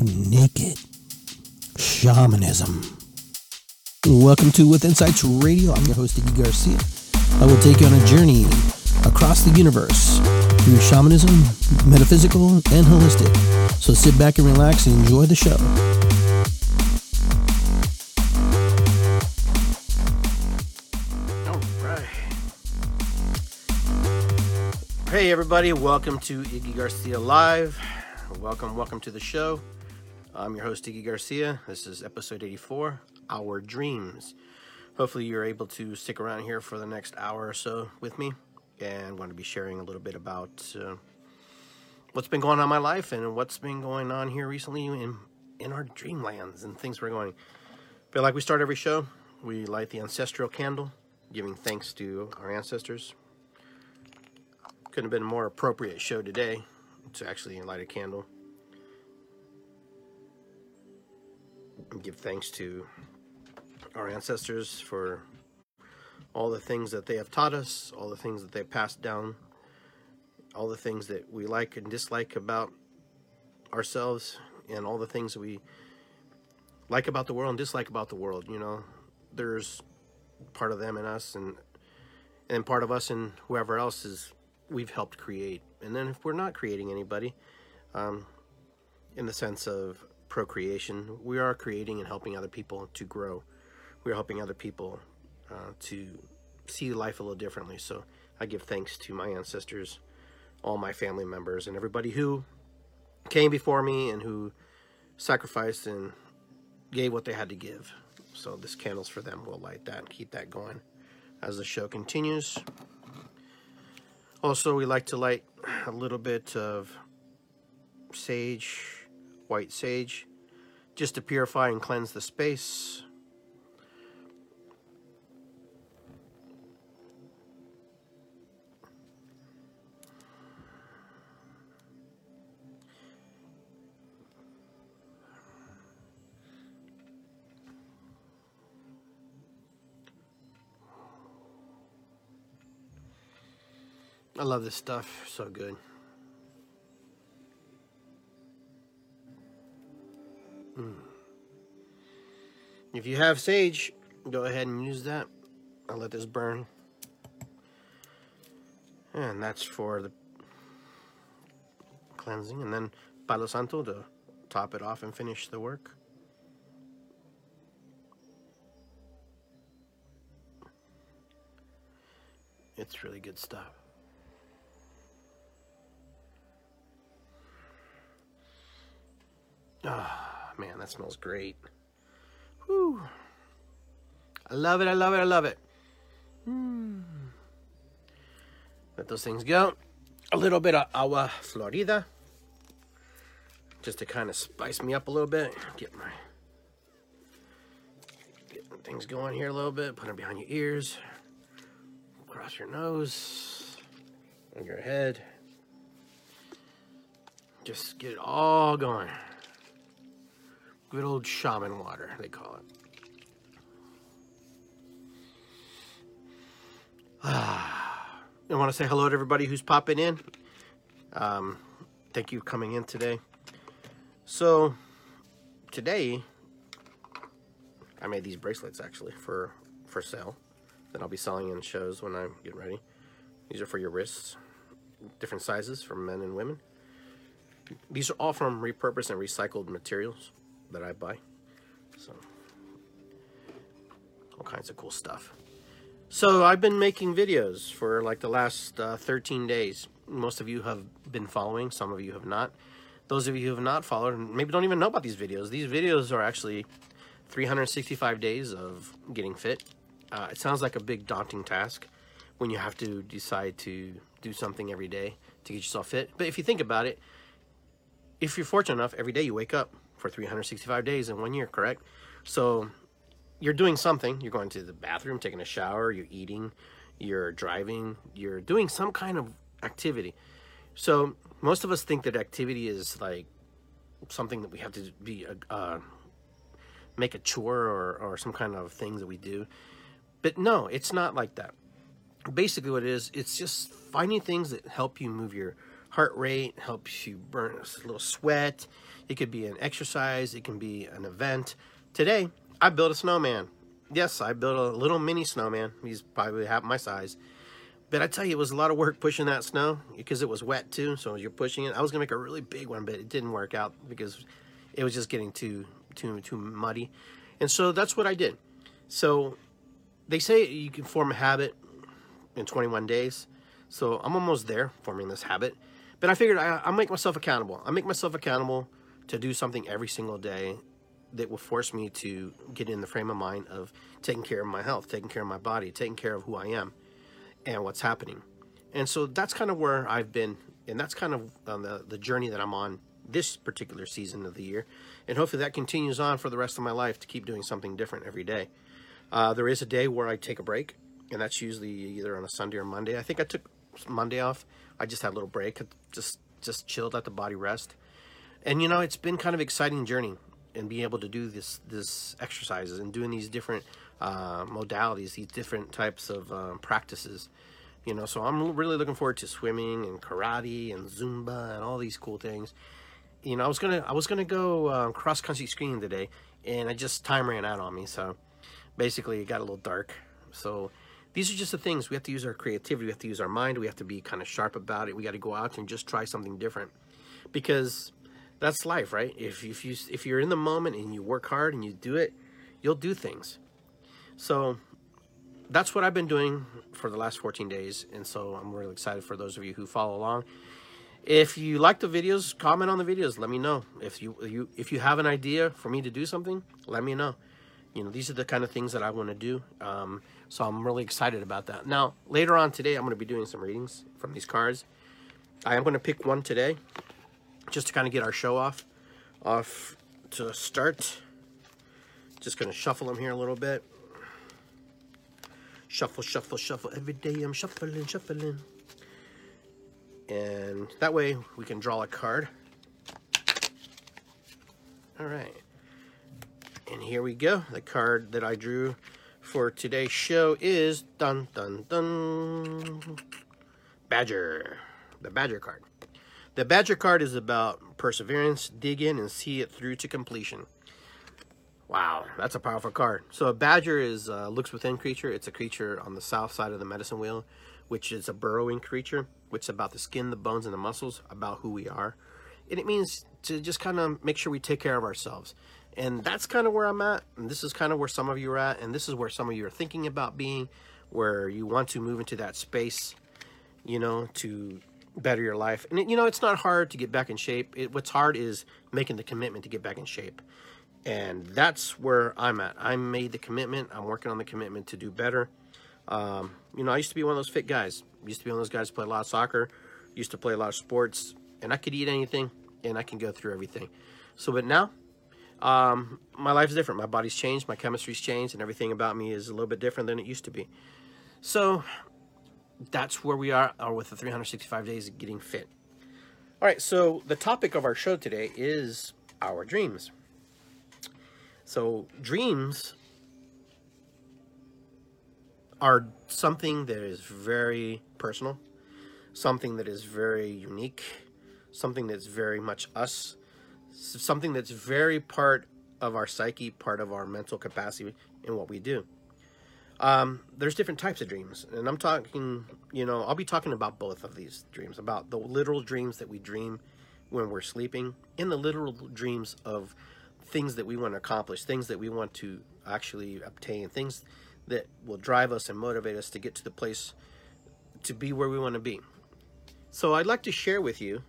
naked shamanism. Welcome to With Insights Radio. I'm your host, Iggy Garcia. I will take you on a journey across the universe through shamanism, metaphysical, and holistic. So sit back and relax and enjoy the show. All right. Hey everybody, welcome to Iggy Garcia Live. Welcome, welcome to the show. I'm your host, Iggy Garcia. This is episode 84, Our Dreams. Hopefully, you're able to stick around here for the next hour or so with me and want to be sharing a little bit about uh, what's been going on in my life and what's been going on here recently in, in our dreamlands and things we're going. But like we start every show, we light the ancestral candle, giving thanks to our ancestors. Couldn't have been a more appropriate show today to actually light a candle give thanks to our ancestors for all the things that they have taught us, all the things that they passed down, all the things that we like and dislike about ourselves, and all the things we like about the world and dislike about the world. You know, there's part of them in us, and and part of us and whoever else is we've helped create. And then if we're not creating anybody, um, in the sense of procreation, we are creating and helping other people to grow. We're helping other people uh, to see life a little differently. So I give thanks to my ancestors, all my family members, and everybody who came before me and who sacrificed and gave what they had to give. So this candle's for them. We'll light that and keep that going as the show continues. Also, we like to light a little bit of sage, white sage, just to purify and cleanse the space. I love this stuff. So good. If you have sage, go ahead and use that. I'll let this burn. And that's for the cleansing. And then Palo Santo to top it off and finish the work. It's really good stuff. Ah, oh, man, that smells great. Whew. I love it, I love it, I love it. Mm. Let those things go. A little bit of agua florida. Just to kind of spice me up a little bit. Get my get things going here a little bit. Put them behind your ears. Across your nose. On your head. Just get it all going. Good old shaman water, they call it. Ah, I want to say hello to everybody who's popping in. Um, thank you for coming in today. So, today, I made these bracelets actually for, for sale that I'll be selling in shows when I'm getting ready. These are for your wrists, different sizes for men and women. These are all from repurposed and recycled materials that I buy. So, all kinds of cool stuff. So, I've been making videos for like the last uh, 13 days. Most of you have been following, some of you have not. Those of you who have not followed, maybe don't even know about these videos. These videos are actually 365 days of getting fit. Uh, it sounds like a big daunting task when you have to decide to do something every day to get yourself fit. But if you think about it, if you're fortunate enough, every day you wake up, for 365 days in one year, correct? So you're doing something. You're going to the bathroom, taking a shower, you're eating, you're driving, you're doing some kind of activity. So most of us think that activity is like something that we have to be uh, make a chore or, or some kind of thing that we do. But no, it's not like that. Basically, what it is, it's just finding things that help you move your heart rate, helps you burn a little sweat. It could be an exercise, it can be an event. Today, I built a snowman. Yes, I built a little mini snowman. He's probably half my size. But I tell you, it was a lot of work pushing that snow because it was wet too. So you're pushing it, I was gonna make a really big one, but it didn't work out because it was just getting too too too muddy. And so that's what I did. So they say you can form a habit in 21 days. So I'm almost there forming this habit. But I figured I, I'll make myself accountable. I make myself accountable to do something every single day that will force me to get in the frame of mind of taking care of my health, taking care of my body, taking care of who I am and what's happening. And so that's kind of where I've been, and that's kind of um, the, the journey that I'm on this particular season of the year. And hopefully that continues on for the rest of my life to keep doing something different every day. Uh, there is a day where I take a break, and that's usually either on a Sunday or Monday. I think I took Monday off. I just had a little break, just just chilled, let the body rest. And you know, it's been kind of exciting journey and being able to do this this exercises and doing these different uh, modalities, these different types of um, practices. You know, so I'm really looking forward to swimming and karate and Zumba and all these cool things. You know, I was gonna I was gonna go uh, cross country skiing today, and I just time ran out on me. So basically, it got a little dark. So these are just the things we have to use our creativity. We have to use our mind. We have to be kind of sharp about it. We got to go out and just try something different, because that's life, right? If if you if you're in the moment and you work hard and you do it, you'll do things. So that's what I've been doing for the last 14 days, and so I'm really excited for those of you who follow along. If you like the videos, comment on the videos. Let me know if you you if you have an idea for me to do something. Let me know. You know, these are the kind of things that I want to do. Um, so I'm really excited about that. Now, later on today, I'm going to be doing some readings from these cards. I am going to pick one today just to kind of get our show off off to start. Just gonna shuffle them here a little bit. Shuffle shuffle shuffle. Every day i'm shuffling shuffling. And that way we can draw a card. All right and here we go. The card that i drew for today's show is dun dun dun. Badger. The badger card the Badger card is about perseverance, dig in, and see it through to completion. Wow, that's a powerful card. So a Badger is a looks within creature. It's a creature on the south side of the medicine wheel, which is a burrowing creature, which is about the skin, the bones, and the muscles, about who we are. And it means to just kind of make sure we take care of ourselves. And that's kind of where I'm at. And this is kind of where some of you are at. And this is where some of you are thinking about being, where you want to move into that space, you know, to better your life. And you know, it's not hard to get back in shape. It, what's hard is making the commitment to get back in shape. And that's where I'm at. I made the commitment. I'm working on the commitment to do better. Um, you know, I used to be one of those fit guys. Used to be one of those guys who played a lot of soccer, used to play a lot of sports, and I could eat anything and I can go through everything. So, but now, um, my life's different. My body's changed, my chemistry's changed, and everything about me is a little bit different than it used to be. So, that's where we are, are with the 365 days of getting fit. All right, so the topic of our show today is our dreams. So, dreams are something that is very personal, something that is very unique, something that's very much us, something that's very part of our psyche, part of our mental capacity in what we do. Um, there's different types of dreams, and I'm talking, you know, I'll be talking about both of these dreams about the literal dreams that we dream when we're sleeping, and the literal dreams of things that we want to accomplish, things that we want to actually obtain, things that will drive us and motivate us to get to the place to be where we want to be. So I'd like to share with you,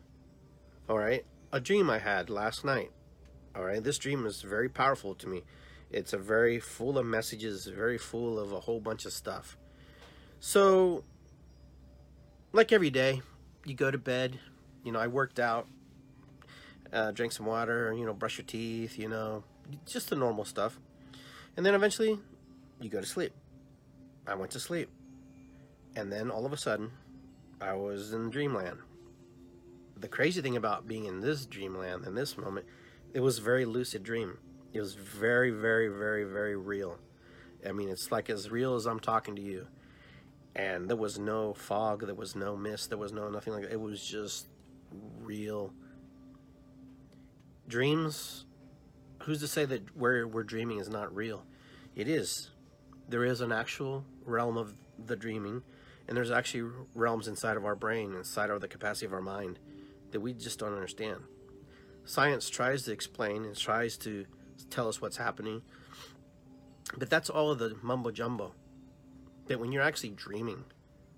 all right, a dream I had last night. All right, this dream is very powerful to me. It's a very full of messages, very full of a whole bunch of stuff. So, like every day, you go to bed. You know, I worked out, uh, drink some water, you know, brush your teeth, you know, just the normal stuff. And then eventually, you go to sleep. I went to sleep. And then all of a sudden, I was in dreamland. The crazy thing about being in this dreamland in this moment, it was a very lucid dream. It was very, very, very, very real. I mean, it's like as real as I'm talking to you. And there was no fog, there was no mist, there was no nothing like that. It was just real. Dreams, who's to say that where we're dreaming is not real? It is. There is an actual realm of the dreaming, and there's actually realms inside of our brain, inside of the capacity of our mind, that we just don't understand. Science tries to explain and tries to tell us what's happening, but that's all of the mumbo jumbo. That when you're actually dreaming,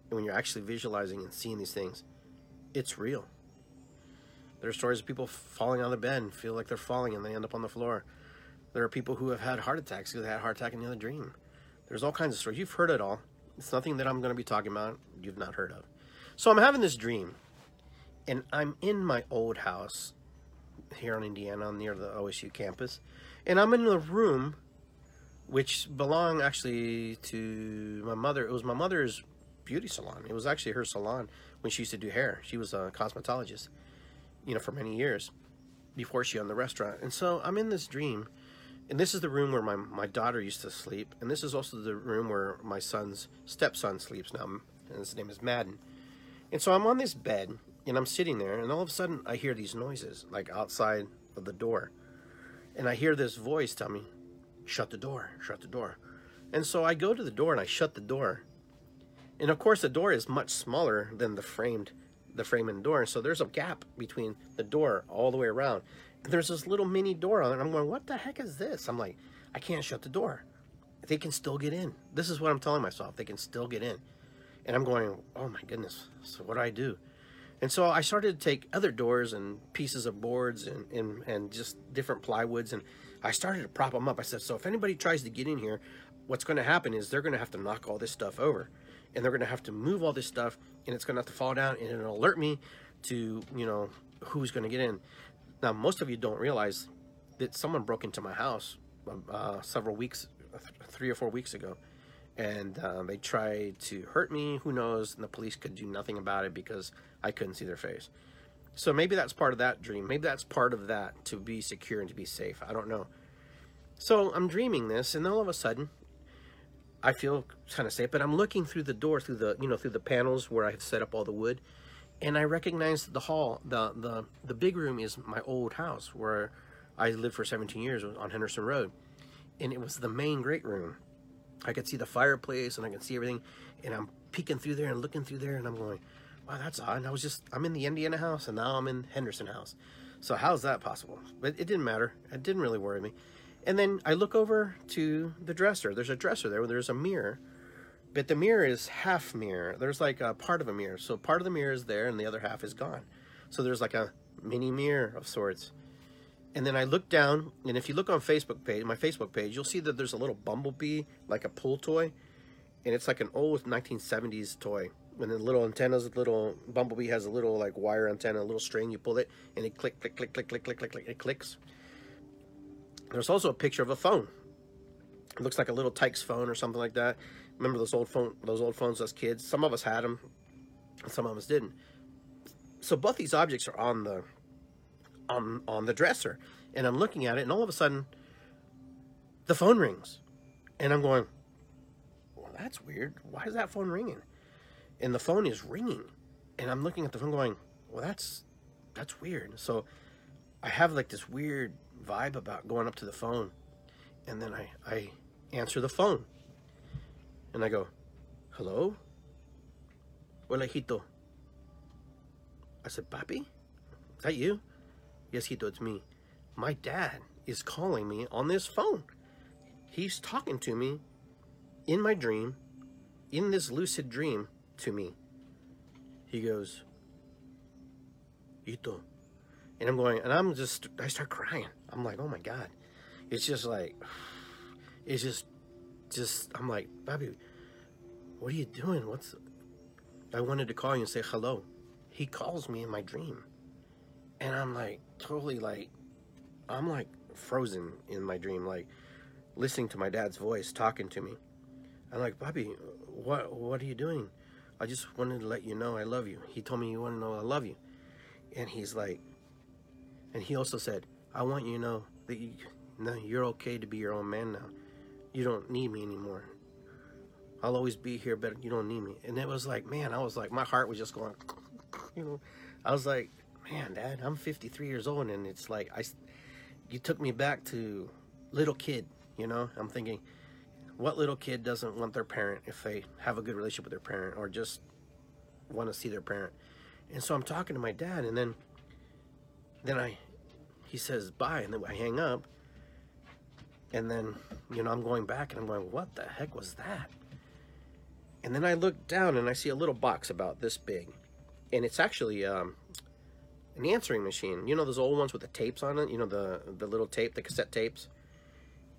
and when you're actually visualizing and seeing these things, it's real. There are stories of people falling out of bed and feel like they're falling and they end up on the floor. There are people who have had heart attacks because they had a heart attack in the other dream. There's all kinds of stories. You've heard it all. It's nothing that I'm going to be talking about you've not heard of. So I'm having this dream, and I'm in my old house here in Indiana near the OSU campus, and I'm in the room which belonged actually to my mother. It was my mother's beauty salon. It was actually her salon when she used to do hair. She was a cosmetologist, you know, for many years before she owned the restaurant. And so I'm in this dream and this is the room where my, my daughter used to sleep, and this is also the room where my son's stepson sleeps now, and his name is Madden. And so I'm on this bed, and I'm sitting there, and all of a sudden I hear these noises, like outside of the door. And I hear this voice tell me, shut the door, shut the door. And so I go to the door and I shut the door. And of course the door is much smaller than the framed the frame and door. So there's a gap between the door all the way around And there's this little mini door on it. I'm going, what the heck is this? I'm like, I can't shut the door. They can still get in. This is what I'm telling myself. They can still get in. And I'm going, oh my goodness. So what do I do? And so I started to take other doors and pieces of boards and, and, and just different plywoods and I started to prop them up. I said, so if anybody tries to get in here, what's going to happen is they're going to have to knock all this stuff over and they're going to have to move all this stuff and it's going to have to fall down and it'll alert me to, you know, who's going to get in. Now, most of you don't realize that someone broke into my house uh, several weeks, three or four weeks ago, and uh, they tried to hurt me. Who knows? And the police could do nothing about it because I couldn't see their face. So maybe that's part of that dream. Maybe that's part of that to be secure and to be safe. I don't know. So I'm dreaming this, and all of a sudden, I feel kind of safe. But I'm looking through the door, through the you know through the panels where I have set up all the wood, and I recognize the hall, the, the, the big room is my old house where I lived for 17 years on Henderson Road. And it was the main great room. I could see the fireplace and I could see everything. And I'm peeking through there and looking through there and I'm going, wow, that's odd. I was just, I'm in the Indiana house and now I'm in Henderson house. So how's that possible? But it didn't matter. It didn't really worry me. And then I look over to the dresser. There's a dresser there where there's a mirror but the mirror is half mirror. There's like a part of a mirror. So part of the mirror is there and the other half is gone. So there's like a mini mirror of sorts. And then I look down, and if you look on Facebook page, my Facebook page, you'll see that there's a little bumblebee, like a pull toy, and it's like an old 1970s toy. And the little antennas, the little bumblebee has a little like wire antenna, a little string. You pull it, and it click, click, click, click, click, click, click, click. It clicks. There's also a picture of a phone. It looks like a Little Tikes phone or something like that. Remember those old phone, those old phones as kids? Some of us had them, some of us didn't. So both these objects are on the on on the dresser, and I'm looking at it, and all of a sudden, the phone rings, and I'm going, "Well, that's weird. Why is that phone ringing?" And the phone is ringing, and I'm looking at the phone, going, "Well, that's that's weird." So I have like this weird vibe about going up to the phone, and then I I answer the phone and I go, hello? Hola. I said, Papi? Is that you? Yes, Hito, it's me. My dad is calling me on this phone. He's talking to me in my dream, in this lucid dream to me. He goes, Ito. And I'm going, and I'm just, I start crying. I'm like, oh my God. It's just like, it's just just I'm like, Papi, what are you doing? What's I wanted to call you and say hello. He calls me in my dream. And I'm like totally like I'm like frozen in my dream, like listening to my dad's voice talking to me. I'm like, Papi, what what are you doing? I just wanted to let you know I love you. He told me you want to know I love you. And he's like and he also said, I want you to know that you no, you're okay to be your own man now you don't need me anymore. I'll always be here, but you don't need me. And it was like, man, I was like, my heart was just going, you know, I was like, man, Dad, I'm 53 years old, and it's like I, you took me back to little kid. You know, I'm thinking, what little kid doesn't want their parent if they have a good relationship with their parent or just want to see their parent? And so I'm talking to my dad, and then, then I, he says bye, and then I hang up, and then you know I'm going back, and I'm going, what the heck was that? And then I look down, and I see a little box about this big, and it's actually um, an answering machine. You know those old ones with the tapes on it. You know the the little tape, the cassette tapes.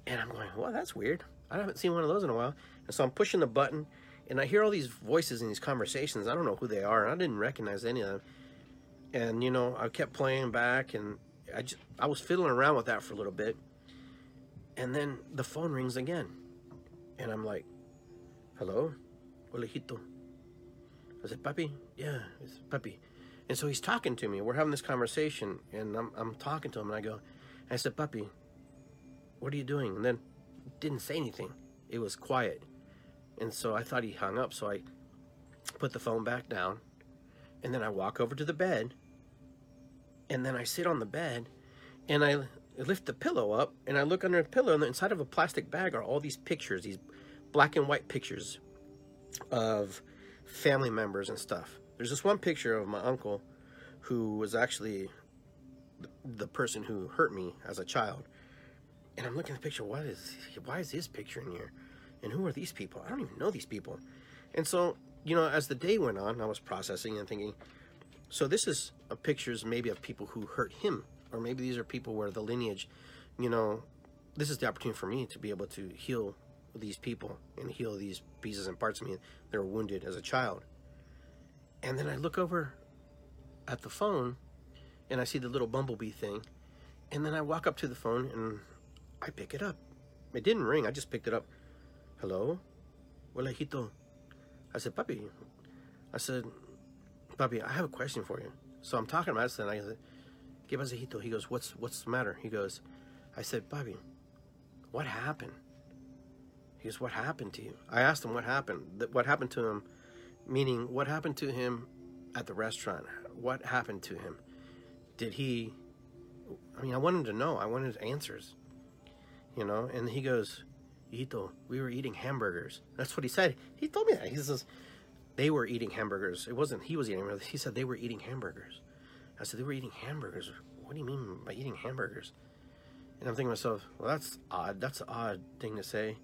And I'm going, well, that's weird. I haven't seen one of those in a while. And so I'm pushing the button, and I hear all these voices in these conversations. I don't know who they are. I didn't recognize any of them. And you know, I kept playing back, and I just I was fiddling around with that for a little bit. And then the phone rings again, and I'm like, "Hello, Olejito." I said, "Papi, yeah, it's Papi." And so he's talking to me. We're having this conversation, and I'm I'm talking to him, and I go, I said, "Papi, what are you doing?" And then didn't say anything. It was quiet. And so I thought he hung up, so I put the phone back down. And then I walk over to the bed. And then I sit on the bed and I lift the pillow up and I look under the pillow and inside of a plastic bag are all these pictures, these black and white pictures of family members and stuff. There's this one picture of my uncle who was actually the person who hurt me as a child and I'm looking at the picture. What is? Why is his picture in here? And who are these people? I don't even know these people. And so, you know, as the day went on, I was processing and thinking. So this is a pictures maybe of people who hurt him, or maybe these are people where the lineage, you know, this is the opportunity for me to be able to heal these people and heal these pieces and parts of me that were wounded as a child. And then I look over at the phone and I see the little bumblebee thing. And then I walk up to the phone and I pick it up. It didn't ring. I just picked it up. Hello? Olejito. I said, Papi. I said, Papi, I have a question for you. So I'm talking this and I said, ¿Qué pasa, hijito? He goes, what's, what's the matter? He goes, I said, Papi, what happened? He goes, what happened to you? I asked him what happened. What happened to him? Meaning, what happened to him at the restaurant? What happened to him? Did he... I mean, I wanted to know. I wanted answers you know? And he goes Ito, we were eating hamburgers. That's what he said. He told me that. He says they were eating hamburgers. It wasn't he was eating hamburgers. he said they were eating hamburgers. I said they were eating hamburgers? What do you mean by eating hamburgers? And i'm thinking to myself well that's odd. That's an odd thing to say.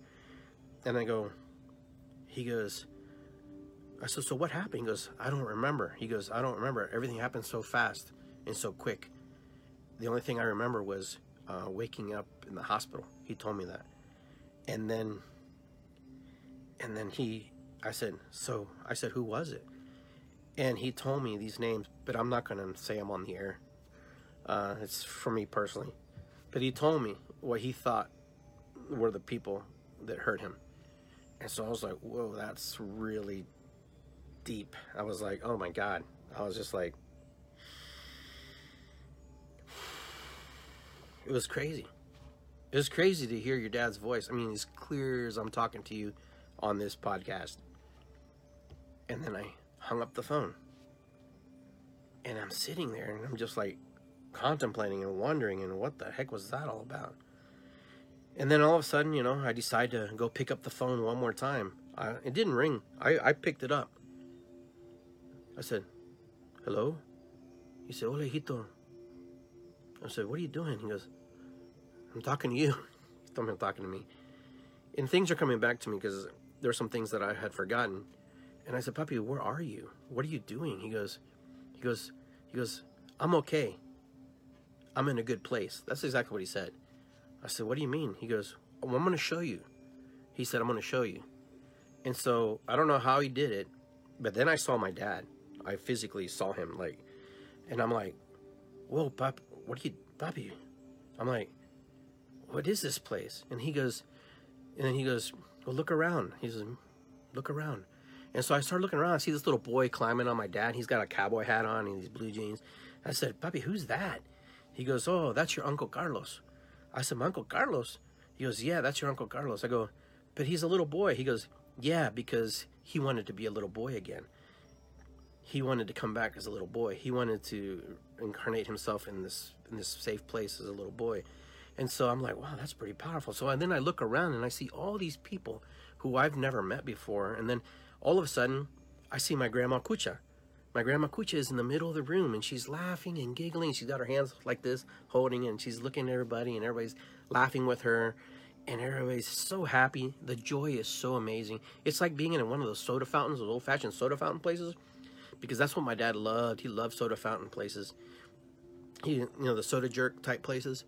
And i go he goes i said so what happened? He goes i don't remember. He goes i don't remember. Everything happened so fast and so quick. The only thing i remember was uh, waking up in the hospital. He told me that, and then, and then he, I said, so I said, who was it? And he told me these names, but I'm not gonna say them on the air. Uh, it's for me personally, but he told me what he thought were the people that hurt him, and so I was like, whoa, that's really deep. I was like, oh my god. I was just like, it was crazy. It was crazy to hear your dad's voice. I mean, as clear as I'm talking to you on this podcast. And then I hung up the phone. And I'm sitting there and I'm just like contemplating and wondering and what the heck was that all about? And then all of a sudden, you know, I decide to go pick up the phone one more time. I, it didn't ring. I, I picked it up. I said, hello? He said, hola, hijito. I said, what are you doing? He goes, I'm talking to you. I'm talking to me. And things are coming back to me because there are some things that I had forgotten. And I said, Papi, where are you? What are you doing? He goes, he goes, he goes, I'm okay. I'm in a good place. That's exactly what he said. I said, What do you mean? He goes, well, I'm going to show you. He said, I'm going to show you. And so I don't know how he did it, but then I saw my dad. I physically saw him, like, and I'm like, Whoa, Pop, what are you, Papi? I'm like, what is this place? And he goes, and then he goes, well, look around. He says, look around. And so I started looking around. I see this little boy climbing on my dad. He's got a cowboy hat on and these blue jeans. I said, Papi, who's that? He goes, oh, that's your Uncle Carlos. I said, my Uncle Carlos? He goes, yeah, that's your Uncle Carlos. I go, but he's a little boy. He goes, yeah, because he wanted to be a little boy again. he wanted to come back as a little boy. He wanted to incarnate himself in this in this safe place as a little boy. And so I'm like, wow, that's pretty powerful. So and then I look around and I see all these people who I've never met before. And then all of a sudden, I see my grandma Kucha. My grandma Kucha is in the middle of the room and she's laughing and giggling. She's got her hands like this, holding and she's looking at everybody, and everybody's laughing with her. And everybody's so happy. The joy is so amazing. It's like being in one of those soda fountains, those old fashioned soda fountain places, because that's what my dad loved. He loved soda fountain places. He, you know, the soda jerk type places.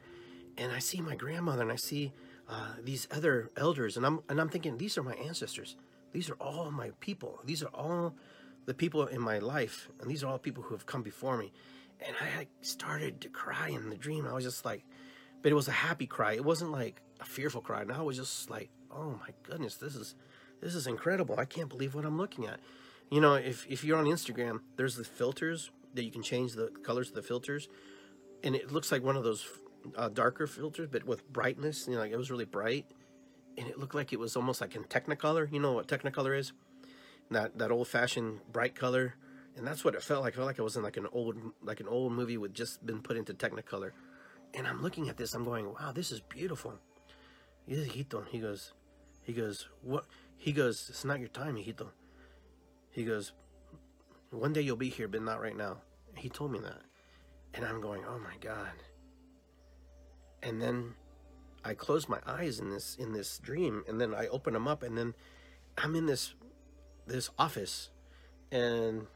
And I see my grandmother and I see uh, these other elders, and I'm and I'm thinking these are my ancestors. These are all my people. These are all the people in my life, and these are all people who have come before me. And I started to cry in the dream. I was just like, but it was a happy cry. It wasn't like a fearful cry. And I was just like, oh my goodness, this is this is incredible. I can't believe what I'm looking at. You know, if if you're on Instagram, there's the filters that you can change the colors of the filters, and it looks like one of those uh, darker filters, but with brightness. You know, like it was really bright, and it looked like it was almost like in Technicolor. You know what Technicolor is? That that old fashioned bright color, and that's what it felt like. I felt like I was in like an old like an old movie with just been put into Technicolor. And I'm looking at this. I'm going, wow, this is beautiful. Hijito. He goes, he goes, what? He goes, it's not your time, hijito. He goes, one day you'll be here, but not right now. He told me that. And I'm going, oh my God and then I close my eyes in this in this dream, and then I open them up, and then I'm in this this office, and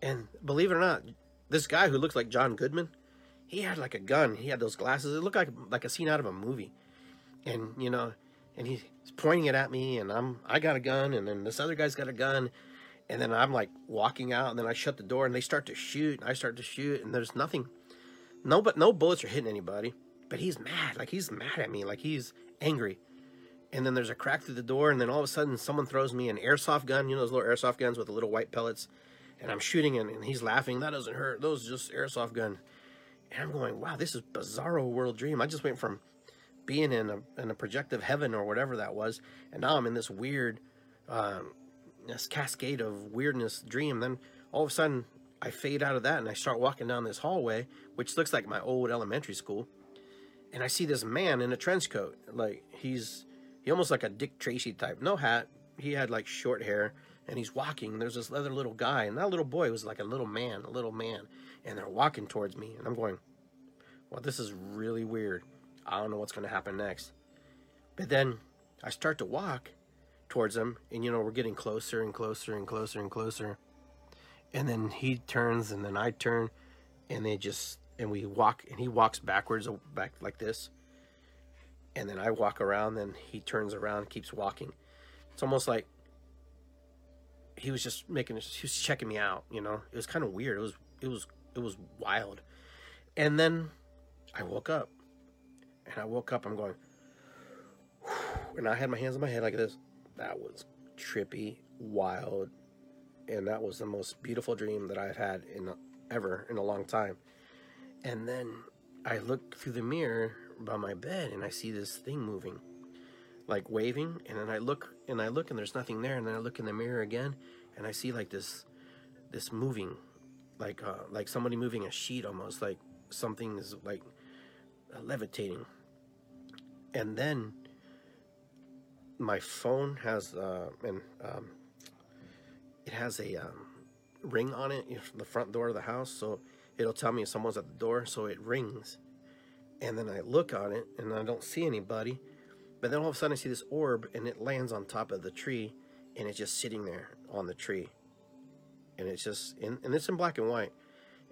and believe it or not, this guy who looks like John Goodman, he had like a gun. He had those glasses. It looked like like a scene out of a movie, and you know, and he's pointing it at me, and I'm I got a gun, and then this other guy's got a gun, and then I'm like walking out, and then I shut the door, and they start to shoot. And I start to shoot, and there's nothing no, but no bullets are hitting anybody. But he's mad. Like he's mad at me. Like he's angry. And then there's a crack through the door, and then all of a sudden someone throws me an airsoft gun. You know those little airsoft guns with the little white pellets. And I'm shooting, and, and he's laughing. That doesn't hurt. Those just airsoft gun. And I'm going, wow, this is bizarro world dream. I just went from being in a in a projective heaven or whatever that was, and now I'm in this weird, um, this cascade of weirdness dream. Then all of a sudden I fade out of that and I start walking down this hallway, which looks like my old elementary school. And I see this man in a trench coat. Like he's he almost like a Dick Tracy type. No hat. He had like short hair and he's walking. There's this other little guy, and that little boy was like a little man, a little man, and they're walking towards me, and I'm going, "Well, this is really weird. I don't know what's to happen next." But then I start to walk towards them, and you know we're getting closer and closer and closer and closer, and then he turns and then I turn and they just and we walk and he walks backwards uh, back like this and then I walk around then he turns around keeps walking. It's almost like he was just making he was checking me out you know? It was kind of weird. It was it was it was wild. And then I woke up and I woke up I'm going and I had my hands on my head like this. That was trippy wild and that was the most beautiful dream that I've had in ever in a long time. And then I look through the mirror by my bed and I see this thing moving, like waving. And then I look and I look and there's nothing there. And then I look in the mirror again and I see like this, this moving, like uh, like somebody moving a sheet almost, like something is like levitating. And then my phone has uh, and um, it has a um, ring on it, the front door of the house, so it'll tell me if someone's at the door, so it rings. And then I look on it and I don't see anybody. But then all of a sudden I see this orb and it lands on top of the tree and it's just sitting there on the tree. And it's just in, and it's in black and white.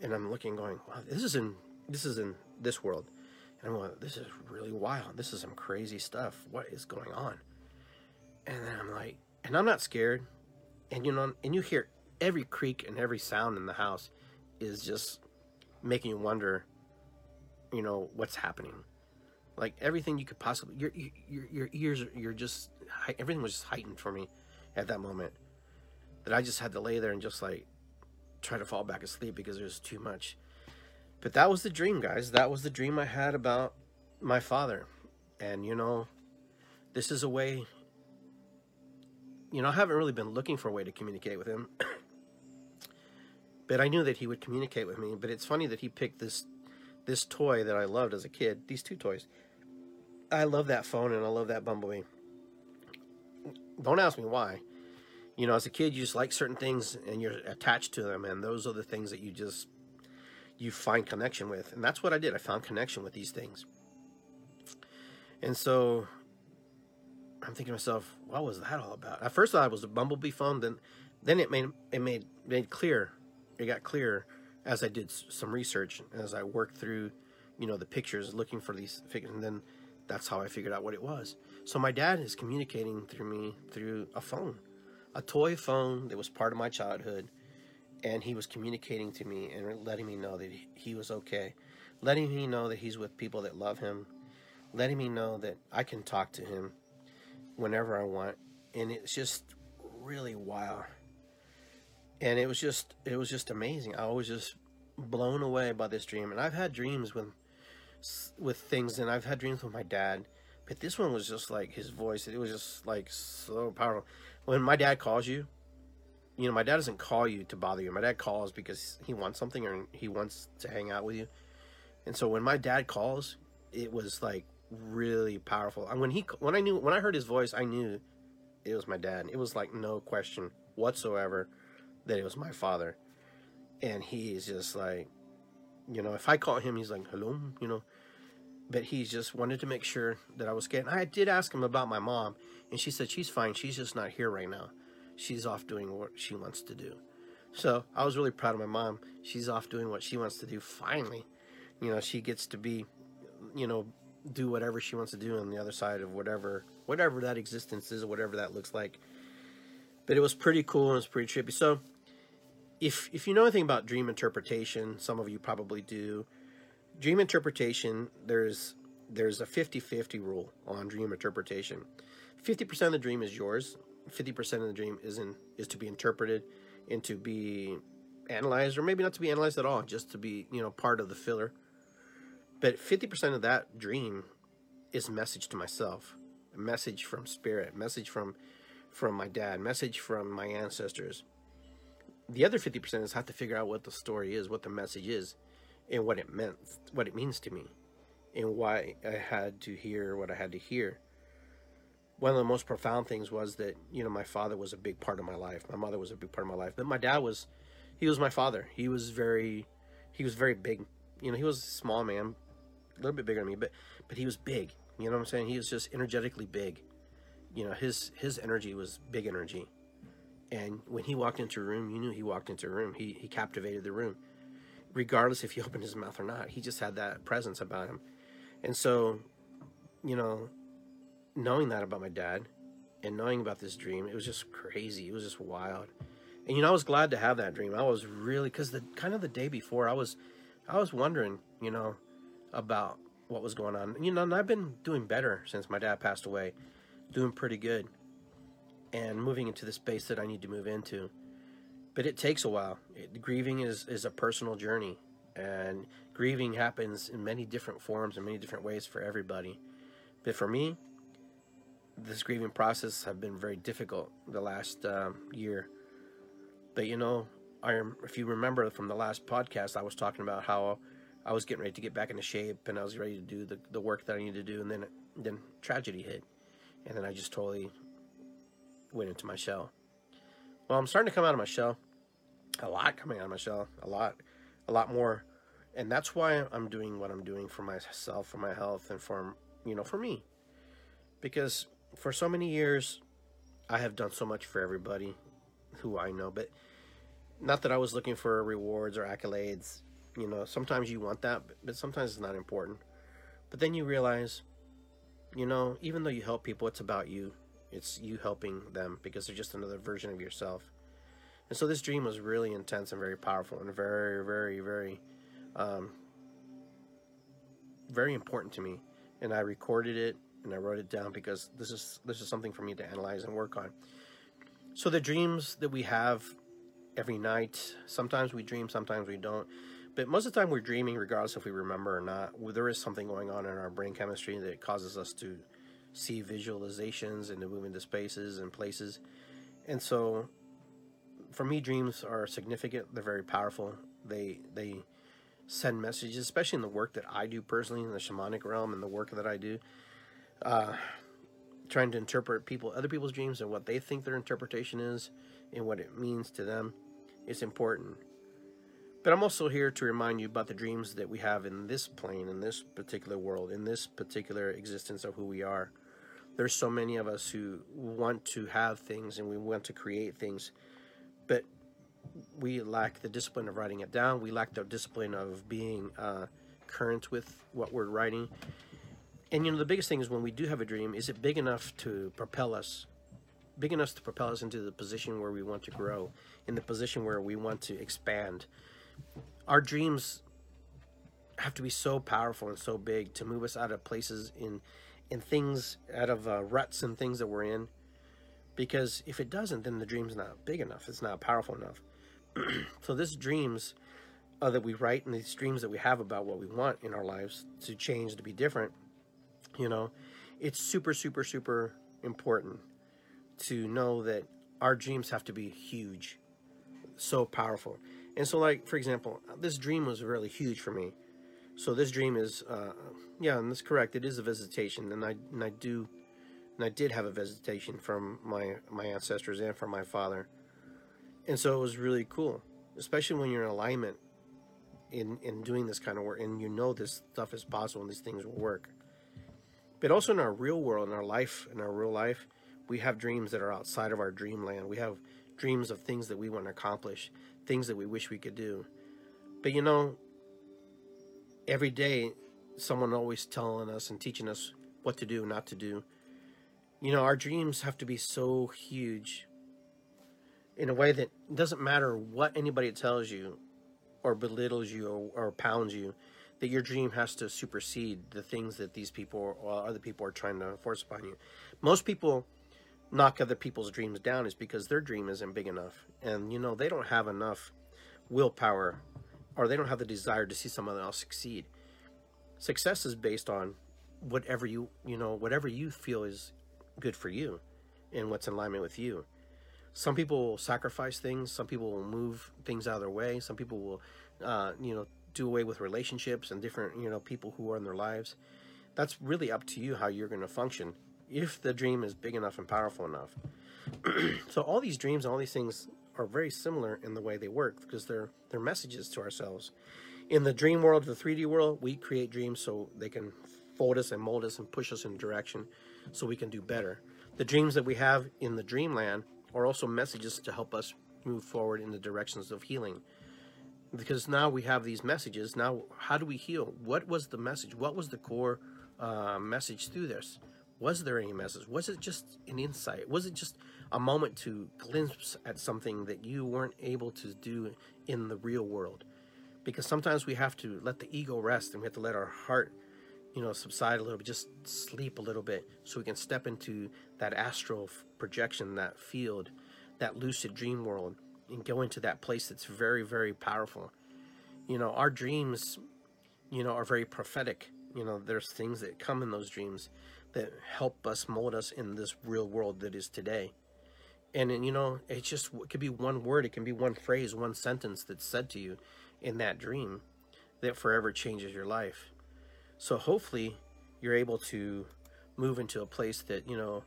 And I'm looking going, wow, this is in this is in this world. And I'm going, this is really wild. This is some crazy stuff. What is going on? And then I'm like, and I'm not scared and you know, and you hear every creak and every sound in the house is just making you wonder, you know, what's happening. Like everything you could possibly, your your your ears, you're just everything was just heightened for me at that moment. That I just had to lay there and just like try to fall back asleep because it was too much. But that was the dream, guys. That was the dream I had about my father. And you know, this is a way you know, I haven't really been looking for a way to communicate with him. But I knew that he would communicate with me. But it's funny that he picked this this toy that I loved as a kid. These two toys. I love that phone and I love that bumblebee. Don't ask me why. You know, as a kid, you just like certain things and you're attached to them, and those are the things that you just you find connection with, and that's what I did. I found connection with these things, and so I'm thinking to myself, what was that all about? At first, I thought it was a bumblebee phone. Then, then it made it made made clear. It got clear as I did some research, and as I worked through, you know, the pictures, looking for these figures, and then that's how I figured out what it was. So my dad is communicating through me through a phone, a toy phone that was part of my childhood, and he was communicating to me and letting me know that he was okay, letting me know that he's with people that love him, letting me know that I can talk to him whenever I want, and it's just really wild. And it was just it was just amazing. I was just blown away by this dream, and I've had dreams with with things, and I've had dreams with my dad, but this one was just like his voice. It was just like so powerful. When my dad calls you, you know, my dad doesn't call you to bother you. My dad calls because he wants something or he wants to hang out with you. And so when my dad calls, it was like really powerful. And when he when I knew when I heard his voice, I knew it was my dad. It was like no question whatsoever that it was my father. And he's just like, you know, if I call him, he's like, hello, you know. But he just wanted to make sure that I was getting. I did ask him about my mom, and she said she's fine. She's just not here right now. She's off doing what she wants to do. So I was really proud of my mom. She's off doing what she wants to do. Finally, you know, she gets to be, you know, do whatever she wants to do on the other side of whatever whatever that existence is, or whatever that looks like. But it was pretty cool and it was pretty trippy. So if if you know anything about dream interpretation, some of you probably do. Dream interpretation, there's there's a 50-50 rule on dream interpretation. 50% of the dream is yours. 50% of the dream is in is to be interpreted and to be analyzed or maybe not to be analyzed at all, just to be, you know, part of the filler but 50% of that dream is message to myself, a message from spirit, message from from my dad, message from my ancestors. The other 50% is have to figure out what the story is, what the message is, and what it meant, what it means to me, and why I had to hear what I had to hear. One of the most profound things was that, you know, my father was a big part of my life. My mother was a big part of my life. But my dad was he was my father. He was very he was very big. You know, he was a small man, little bit bigger than me, but but he was big. You know what I'm saying? He was just energetically big. You know, his his energy was big energy. And when he walked into a room, you knew he walked into a room. He he captivated the room. Regardless if he opened his mouth or not. He just had that presence about him. And so, you know, knowing that about my dad and knowing about this dream, it was just crazy. It was just wild. And you know, I was glad to have that dream. I was really cuz the kind of the day before I was I was wondering, you know, about what was going on. You know, and I've been doing better since my dad passed away, doing pretty good, and moving into the space that I need to move into. But it takes a while. It, grieving is is a personal journey, and grieving happens in many different forms and many different ways for everybody. But for me, this grieving process have been very difficult the last um, year. But you know, I if you remember from the last podcast, I was talking about how I was getting ready to get back into shape and I was ready to do the, the work that I needed to do. And then, then tragedy hit. And then I just totally went into my shell. Well, I'm starting to come out of my shell. A lot coming out of my shell. A lot. A lot more. And that's why I'm doing what I'm doing for myself, for my health, and for, you know, for me. Because for so many years, I have done so much for everybody who I know. But not that I was looking for rewards or accolades you know, sometimes you want that, but sometimes it's not important. But then you realize, you know, even though you help people, it's about you. It's you helping them because they're just another version of yourself. And so this dream was really intense and very powerful and very, very, very, um, very important to me. And I recorded it and I wrote it down because this is this is something for me to analyze and work on. So the dreams that we have every night, sometimes we dream, sometimes we don't. But most of the time we're dreaming, regardless if we remember or not. There is something going on in our brain chemistry that causes us to see visualizations and to move into spaces and places. And so for me, dreams are significant. They're very powerful. They they send messages, especially in the work that I do personally in the shamanic realm and the work that I do. Uh, trying to interpret people, other people's dreams, and what they think their interpretation is, and what it means to them, is important. But I'm also here to remind you about the dreams that we have in this plane, in this particular world, in this particular existence of who we are. There's so many of us who want to have things and we want to create things, but we lack the discipline of writing it down. We lack the discipline of being uh, current with what we're writing. And you know, the biggest thing is when we do have a dream, is it big enough to propel us? Big enough to propel us into the position where we want to grow, in the position where we want to expand. Our dreams have to be so powerful and so big to move us out of places in in things out of uh, ruts and things that we're in. Because if it doesn't then the dream's not big enough. It's not powerful enough. So this dreams uh, that we write and these dreams that we have about what we want in our lives to change to be different you know it's super super super important to know that our dreams have to be huge so powerful and so like for example this dream was really huge for me. So this dream is uh, yeah and that's correct. It is a visitation and i and i do and i did have a visitation from my my ancestors and from my father. And so it was really cool especially when you're in alignment in in doing this kind of work and you know this stuff is possible and these things will work. But also in our real world in our life in our real life we have dreams that are outside of our dreamland. We have dreams of things that we want to accomplish things that we wish we could do. But you know every day someone always telling us and teaching us what to do not to do. You know our dreams have to be so huge in a way that doesn't matter what anybody tells you or belittles you or, or pounds you that your dream has to supersede the things that these people or other people are trying to force upon you. Most people knock other people's dreams down is because their dream isn't big enough. And you know they don't have enough willpower or they don't have the desire to see someone else succeed. Success is based on whatever you you know whatever you feel is good for you and what's in alignment with you. Some people will sacrifice things. Some people will move things out of their way. Some people will uh, you know do away with relationships and different you know people who are in their lives. That's really up to you how you're going to function if the dream is big enough and powerful enough so all these dreams all these things are very similar in the way they work because they're they're messages to ourselves in the dream world the 3d world we create dreams so they can fold us and mold us and push us in a direction so we can do better the dreams that we have in the dreamland are also messages to help us move forward in the directions of healing. Because now we have these messages. Now, how do we heal? What was the message? What was the core uh, message through this? Was there any message? Was it just an insight? Was it just a moment to glimpse at something that you weren't able to do in the real world? Because sometimes we have to let the ego rest and we have to let our heart, you know, subside a little bit, just sleep a little bit so we can step into that astral projection, that field, that lucid dream world, and go into that place that's very, very powerful. You know, our dreams, you know, are very prophetic. You know, there's things that come in those dreams that help us mold us in this real world that is today. And, and you know, it's just it could be one word, it can be one phrase, one sentence that's said to you in that dream that forever changes your life. So hopefully you're able to move into a place that, you know,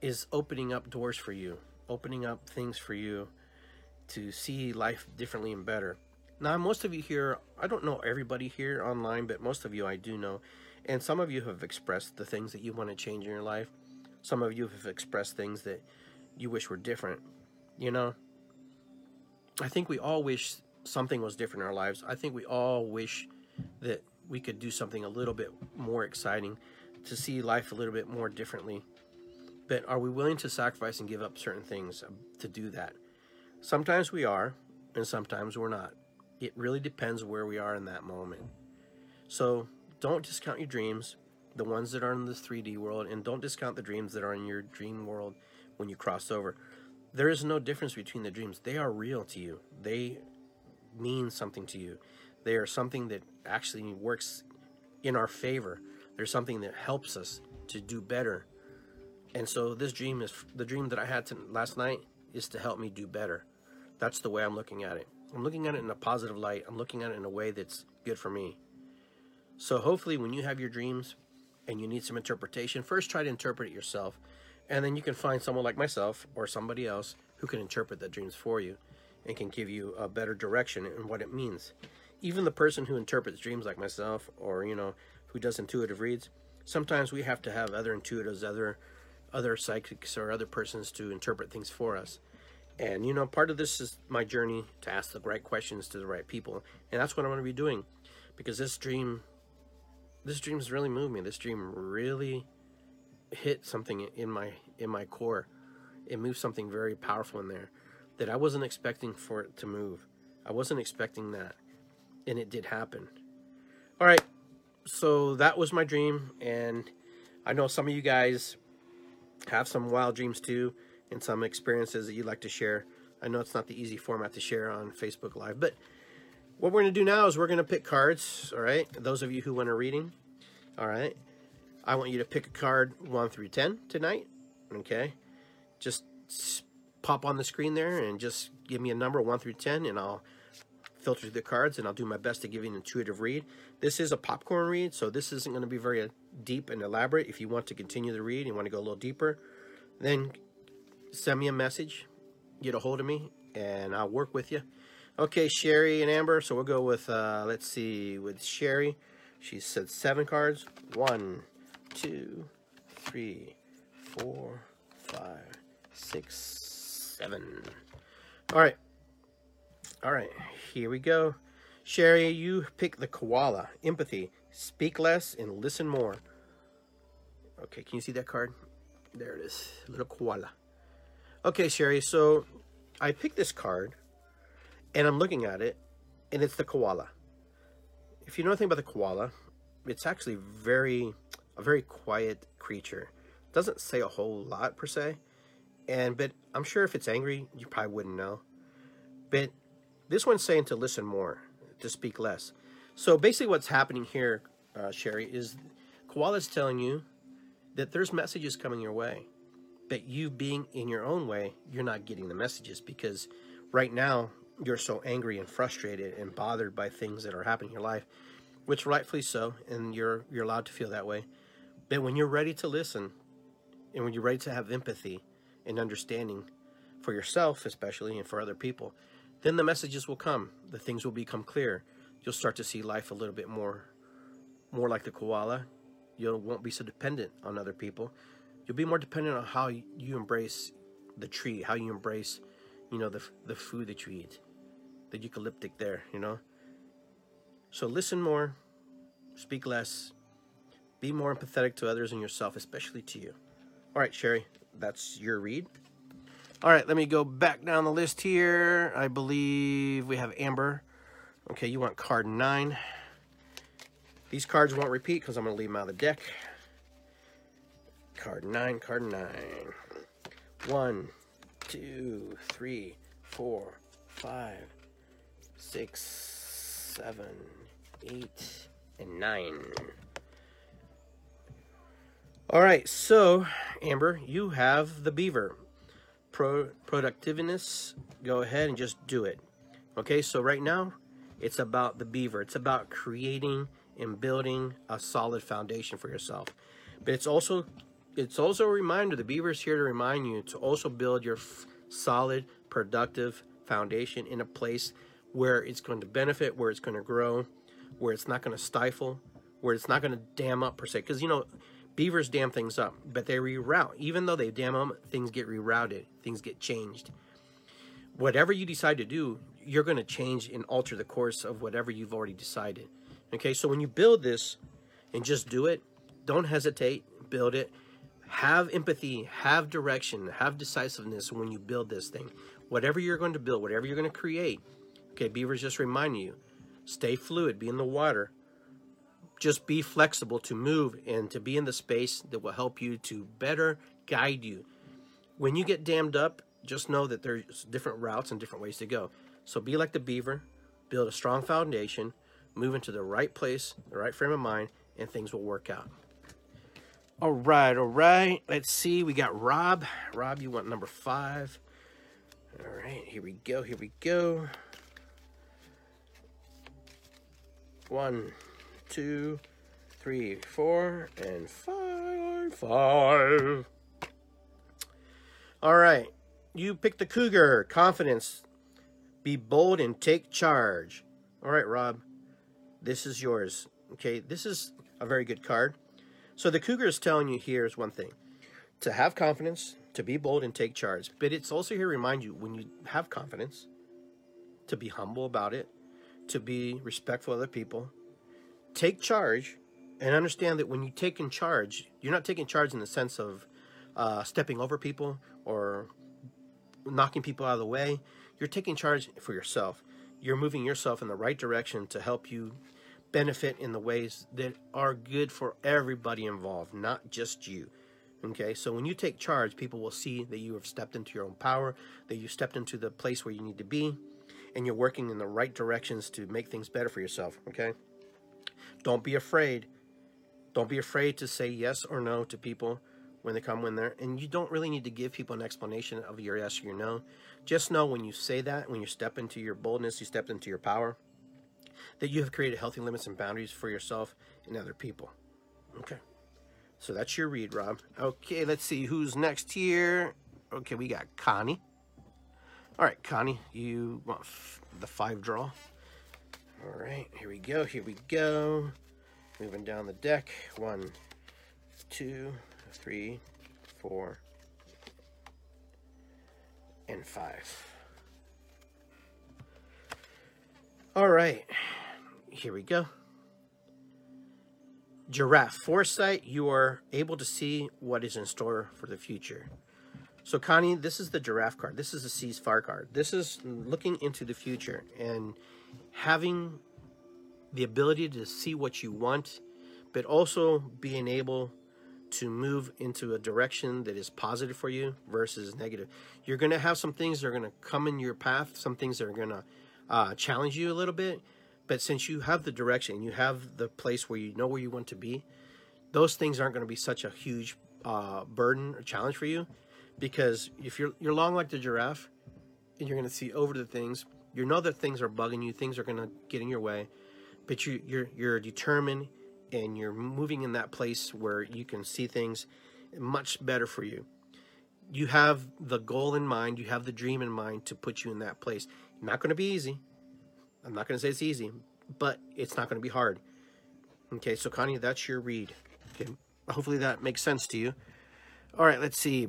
is opening up doors for you, opening up things for you to see life differently and better. Now, most of you here, I don't know everybody here online, but most of you I do know. And some of you have expressed the things that you want to change in your life. Some of you have expressed things that you wish were different. You know, I think we all wish something was different in our lives. I think we all wish that we could do something a little bit more exciting to see life a little bit more differently. But are we willing to sacrifice and give up certain things um, to do that? Sometimes we are, and sometimes we're not. It really depends where we are in that moment. So don't discount your dreams, the ones that are in this 3D world, and don't discount the dreams that are in your dream world when you cross over. There is no difference between the dreams. They are real to you. They mean something to you. They are something that actually works in our favor. There's something that helps us to do better and so this dream is the dream that I had to, last night is to help me do better. That's the way I'm looking at it. I'm looking at it in a positive light. I'm looking at it in a way that's good for me. So hopefully, when you have your dreams and you need some interpretation, first try to interpret it yourself. And then you can find someone like myself or somebody else who can interpret the dreams for you and can give you a better direction in what it means. Even the person who interprets dreams like myself or, you know, who does intuitive reads, sometimes we have to have other intuitives, other other psychics or other persons to interpret things for us. And you know, part of this is my journey to ask the right questions to the right people. And that's what I'm going to be doing because this dream this dream has really moved me. This dream really hit something in my in my core. It moved something very powerful in there that I wasn't expecting for it to move. I wasn't expecting that. And it did happen. All right. So that was my dream and I know some of you guys have some wild dreams too and some experiences that you'd like to share. I know it's not the easy format to share on Facebook Live, but what we're going to do now is we're going to pick cards, all right? Those of you who want a reading, all right? I want you to pick a card 1 through 10 tonight, okay? Just pop on the screen there and just give me a number 1 through 10 and I'll filter the cards and I'll do my best to give you an intuitive read. This is a popcorn read, so this isn't going to be very uh, deep and elaborate. If you want to continue the read and want to go a little deeper, then send me a message, get a hold of me, and I'll work with you. Okay, Sherry and Amber. So we'll go with, uh, let's see, with Sherry. She said seven cards. One, two, three, four, five, six, seven. All right. All right, here we go. Sherry, you pick the koala. Empathy. Speak less and listen more. Okay, can you see that card? There it is. Little koala. Okay, Sherry, so I picked this card and I'm looking at it and it's the koala. If you know anything about the koala, it's actually very a very quiet creature. Doesn't say a whole lot per se. And but I'm sure if it's angry, you probably wouldn't know. But this one's saying to listen more, to speak less. So basically what's happening here, uh, Sherry, is Koala's telling you that there's messages coming your way but you being in your own way, you're not getting the messages because right now you're so angry and frustrated and bothered by things that are happening in your life, which rightfully so, and you're you're allowed to feel that way. But when you're ready to listen, and when you're ready to have empathy and understanding for yourself, especially and for other people, then the messages will come. The things will become clear. You'll start to see life a little bit more, more like the koala. You won't be so dependent on other people you'll be more dependent on how you embrace the tree, how you embrace, you know, the the food that you eat, the eucalyptic there, you know. So listen more, speak less, be more empathetic to others and yourself, especially to you. All right, Sherry, that's your read. All right, let me go back down the list here. I believe we have Amber. Okay, you want card nine. These cards won't repeat because I'm going to leave them out of the deck. Card nine, card nine. One, two, three, four, five, six, seven, eight, and nine. All right, so Amber, you have the beaver. Pro productiveness, go ahead and just do it. Okay, so right now it's about the beaver. It's about creating and building a solid foundation for yourself. But it's also it's also a reminder, the beaver is here to remind you to also build your solid, productive foundation in a place where it's going to benefit, where it's going to grow, where it's not going to stifle, where it's not going to dam up per se. Because, you know, beavers dam things up, but they reroute. Even though they dam them, things get rerouted, things get changed. Whatever you decide to do, you're going to change and alter the course of whatever you've already decided. Okay, so when you build this and just do it, don't hesitate, build it have empathy, have direction, have decisiveness when you build this thing. Whatever you're going to build, whatever you're going to create. Okay, beavers just remind you stay fluid, be in the water. Just be flexible to move and to be in the space that will help you to better guide you. When you get dammed up, just know that there's different routes and different ways to go. So be like the beaver, build a strong foundation, move into the right place, the right frame of mind, and things will work out. All right, all right. Let's see. We got Rob. Rob, you want number five. All right, here we go. Here we go. One, two, three, four, and five, five. All right, you pick the cougar. Confidence. Be bold and take charge. All right, Rob, this is yours. Okay, this is a very good card. So the cougar is telling you here is one thing to have confidence, to be bold and take charge. But it's also here to remind you when you have confidence, to be humble about it, to be respectful of other people, take charge, and understand that when you take in charge, you're not taking charge in the sense of uh, stepping over people or knocking people out of the way. You're taking charge for yourself. You're moving yourself in the right direction to help you benefit in the ways that are good for everybody involved, not just you. Okay, so when you take charge, people will see that you have stepped into your own power, that you stepped into the place where you need to be, and you're working in the right directions to make things better for yourself. Okay, don't be afraid. Don't be afraid to say yes or no to people when they come when they're and you don't really need to give people an explanation of your yes or your no. Just know when you say that when you step into your boldness you step into your power that you have created healthy limits and boundaries for yourself and other people okay? So that's your read rob. Okay let's see who's next here. Okay we got connie all right connie you want the five draw all right here we go here we go moving down the deck one two three, four, and five. All right, here we go. Giraffe foresight, you are able to see what is in store for the future. So, Connie, this is the giraffe card. This is the Seas Far card. This is looking into the future and having the ability to see what you want, but also being able to move into a direction that is positive for you versus negative. You're going to have some things that are going to come in your path, some things that are going to uh, challenge you a little bit. But since you have the direction, you have the place where you know where you want to be, those things aren't going to be such a huge uh, burden or challenge for you. Because if you're you're long like the giraffe, and you're to see over the things, you know that things are bugging you, things are to get in your way, but you you're you're determined and you're moving in that place where you can see things much better for you. You have the goal in mind, you have the dream in mind to put you in that place. Not to be easy. I'm not to say it's easy, but it's not to be hard. Okay, so Connie, that's your read. Okay, hopefully that makes sense to you. All right, let's see.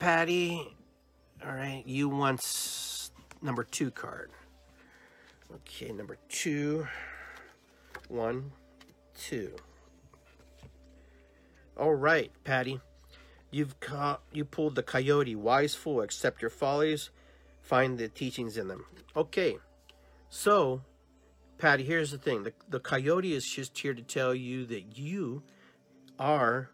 Patty, all right, you want number two card. Okay, number two. One, two. All right, Patty. You've caught, you pulled the coyote, wise fool, accept your follies, find the teachings in them. Okay, so, Patty, here's the thing: the the coyote is just here to tell you that you are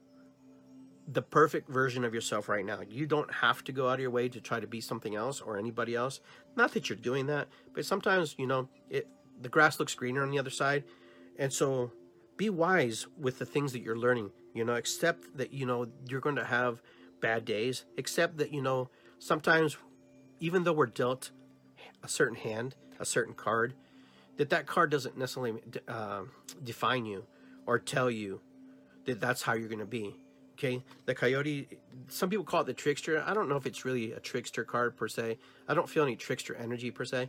the perfect version of yourself right now. You don't have to go out of your way to try to be something else or anybody else. Not that you're doing that, but sometimes you know it. The grass looks greener on the other side, and so be wise with the things that you're learning. You know, accept that, you know, you're going to have bad days. Accept that, you know, sometimes even though we're dealt a certain hand, a certain card, that that card doesn't necessarily uh, define you or tell you that that's how you're going to be. Okay, the coyote. Some people call it the trickster. I don't know if it's really a trickster card per se. I don't feel any trickster energy per se.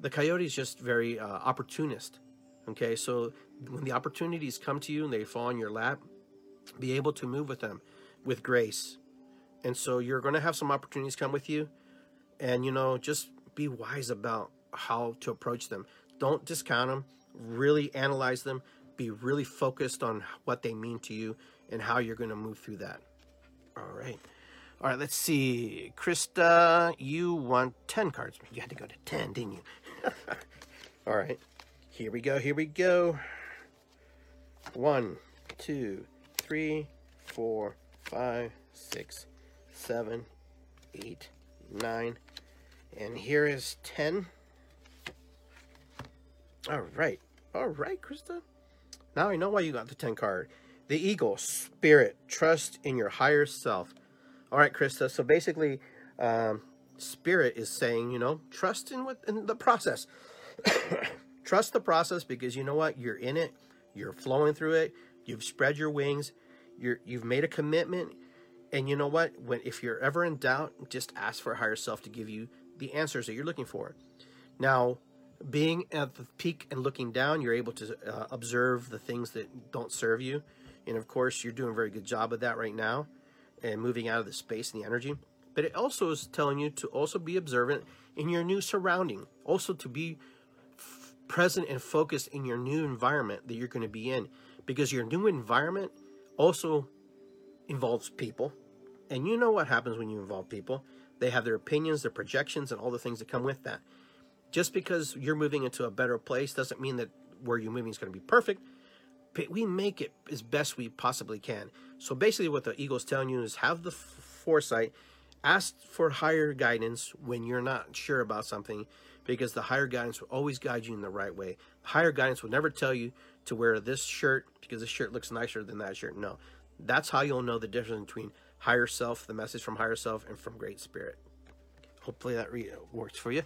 The coyote is just very uh, opportunist. Okay, so when the opportunities come to you and they fall in your lap, be able to move with them with grace. And so you're going to have some opportunities come with you. And, you know, just be wise about how to approach them. Don't discount them, really analyze them, be really focused on what they mean to you and how you're going to move through that. All right. All right, let's see. Krista, you want 10 cards. You had to go to 10, didn't you? All right. Here we go, here we go. One, two, three, four, five, six, seven, eight, nine, and here is 10. All right, all right, Krista. Now I know why you got the 10 card. The Eagle, Spirit, trust in your higher self. All right, Krista. So basically, um, spirit is saying, you know, trust in what in the process. trust the process because you know what? You're in it. You're flowing through it. You've spread your wings. You're you've made a commitment. And you know what? When if you're ever in doubt, just ask for a higher self to give you the answers that you're looking for. Now, being at the peak and looking down, you're able to uh, observe the things that don't serve you. And of course, you're doing a very good job of that right now and moving out of the space and the energy. But it also is telling you to also be observant in your new surrounding, also to be present and focused in your new environment that you're going to be in, because your new environment also involves people. And you know what happens when you involve people. They have their opinions, their projections, and all the things that come with that. Just because you're moving into a better place doesn't mean that where you're moving is going to be perfect we make it as best we possibly can. So basically, what the ego's telling you is have the foresight, ask for higher guidance when you're not sure about something, because the higher guidance will always guide you in the right way. higher guidance will never tell you to wear this shirt because this shirt looks nicer than that shirt. No, that's how you'll know the difference between higher self, the message from higher self, and from great spirit. Hopefully that re- works for you.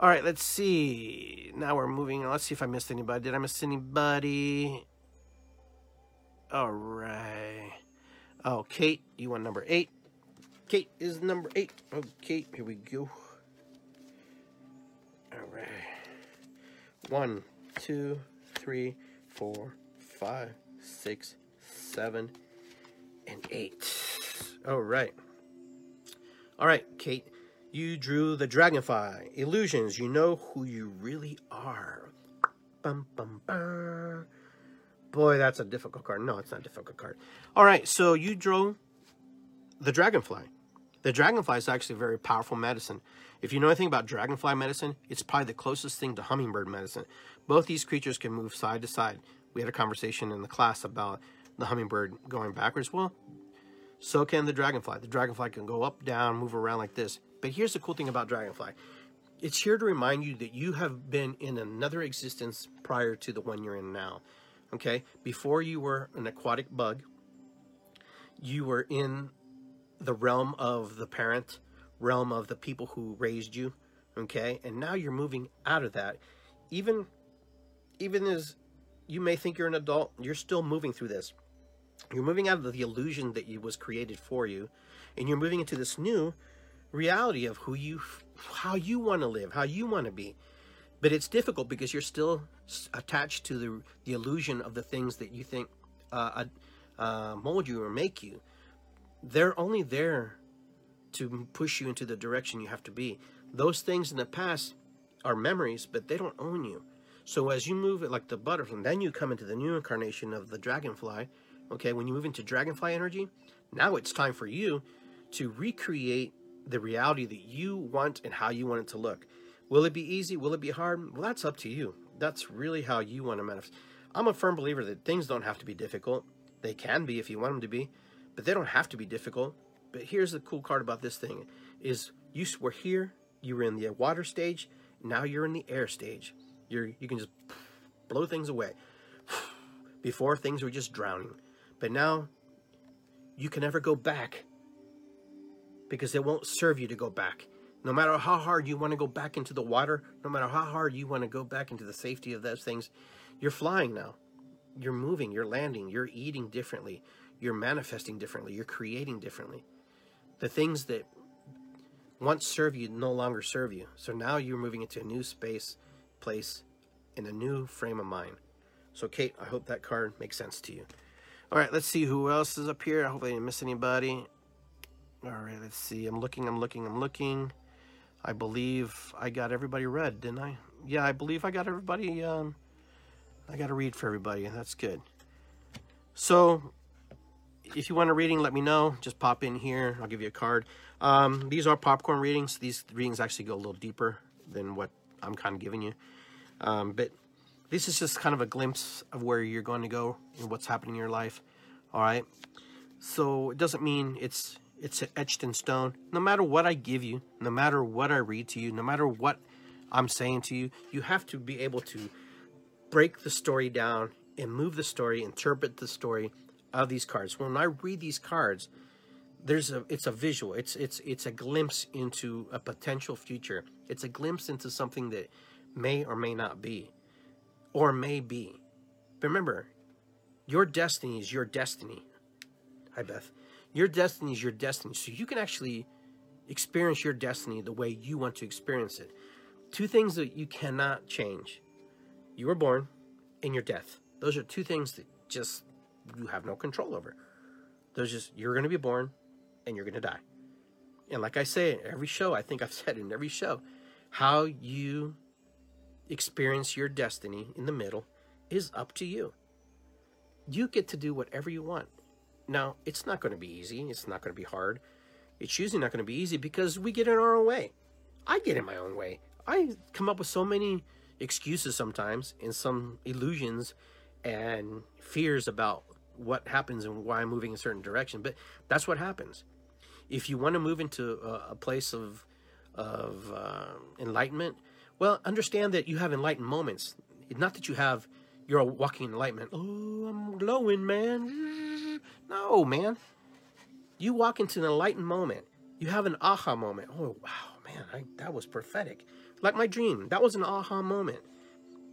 All right, let's see. Now we're moving on. Let's see if I missed anybody. Did I miss anybody? All right. Oh, Kate, you want number eight? Kate is number eight. Okay, here we go. All right. One, two, three, four, five, six, seven, and eight. All right. All right, Kate. You drew the dragonfly. Illusions. You know who you really are. Bum, bum, bum. Boy, that's a difficult card. No, it's not a difficult card. All right, so you drew the dragonfly. The dragonfly is actually a very powerful medicine. If you know anything about dragonfly medicine, it's probably the closest thing to hummingbird medicine. Both these creatures can move side to side. We had a conversation in the class about the hummingbird going backwards. Well, so can the dragonfly. The dragonfly can go up, down, move around like this. But here's the cool thing about Dragonfly it's here to remind you that you have been in another existence prior to the one you're in now. Okay? Before you were an aquatic bug, you were in the realm of the parent, realm of the people who raised you. Okay? And now you're moving out of that. Even even as you may think you're an adult, you're still moving through this. You're moving out of the illusion that you was created for you, and you're moving into this new reality of who you how you want to live how you want to be. But it's difficult because you're still attached to the, the illusion of the things that you think uh, uh, mold you or make you. They're only there to push you into the direction you have to be. Those things in the past are memories but they don't own you. So as you move it like the butterfly then you come into the new incarnation of the dragonfly. Okay when you move into dragonfly energy now it's time for you to recreate the reality that you want and how you want it to look. Will it be easy? Will it be hard? Well, that's up to you. That's really how you want to manifest. I'm a firm believer that things don't have to be difficult. They can be if you want them to be, but they don't have to be difficult. But here's the cool part about this thing is you were here, you were in the water stage, now you're in the air stage. You're you can just blow things away. Before things were just drowning. But now you can never go back because it won't serve you to go back. No matter how hard you want to go back into the water, no matter how hard you want to go back into the safety of those things, you're flying now. You're moving, you're landing, you're eating differently, you're manifesting differently, you're creating differently. The things that once serve you no longer serve you. So now you're moving into a new space, place, in a new frame of mind. So, Kate, I hope that card makes sense to you. All right, let's see who else is up here. I hope I didn't miss anybody. All right, let's see. I'm looking, I'm looking, I'm looking. I believe I got everybody read, didn't I? Yeah, I believe I got everybody. Um, I got to read for everybody. That's good. So, if you want a reading, let me know. Just pop in here. I'll give you a card. Um, these are popcorn readings. These readings actually go a little deeper than what I'm kind of giving you. Um, but this is just kind of a glimpse of where you're going to go and what's happening in your life. All right. So it doesn't mean it's it's etched in stone. No matter what I give you, no matter what I read to you, no matter what I'm saying to you, you have to be able to break the story down and move the story, interpret the story of these cards. When I read these cards, there's a it's a visual it's it's it's a glimpse into a potential future it's a glimpse into something that may or may not be or may be but remember your destiny is your destiny hi beth your destiny is your destiny so you can actually experience your destiny the way you want to experience it two things that you cannot change you were born and your death those are two things that just you have no control over there's just you're going to be born and you're going to die. And like I say in every show, I think I've said in every show, how you experience your destiny in the middle is up to you. You get to do whatever you want. Now, it's not going to be easy. It's not going to be hard. It's usually not going to be easy because we get in our own way. I get in my own way. I come up with so many excuses sometimes and some illusions and fears about what happens and why I'm moving in a certain direction. But that's what happens if you want to move into a, place of of uh, enlightenment, well, understand that you have enlightened moments. Not that you have you're a walking enlightenment. Oh, I'm glowing, man. No, man. You walk into an enlightened moment. You have an aha moment. Oh, wow, man, I, that was prophetic. Like my dream, that was an aha moment.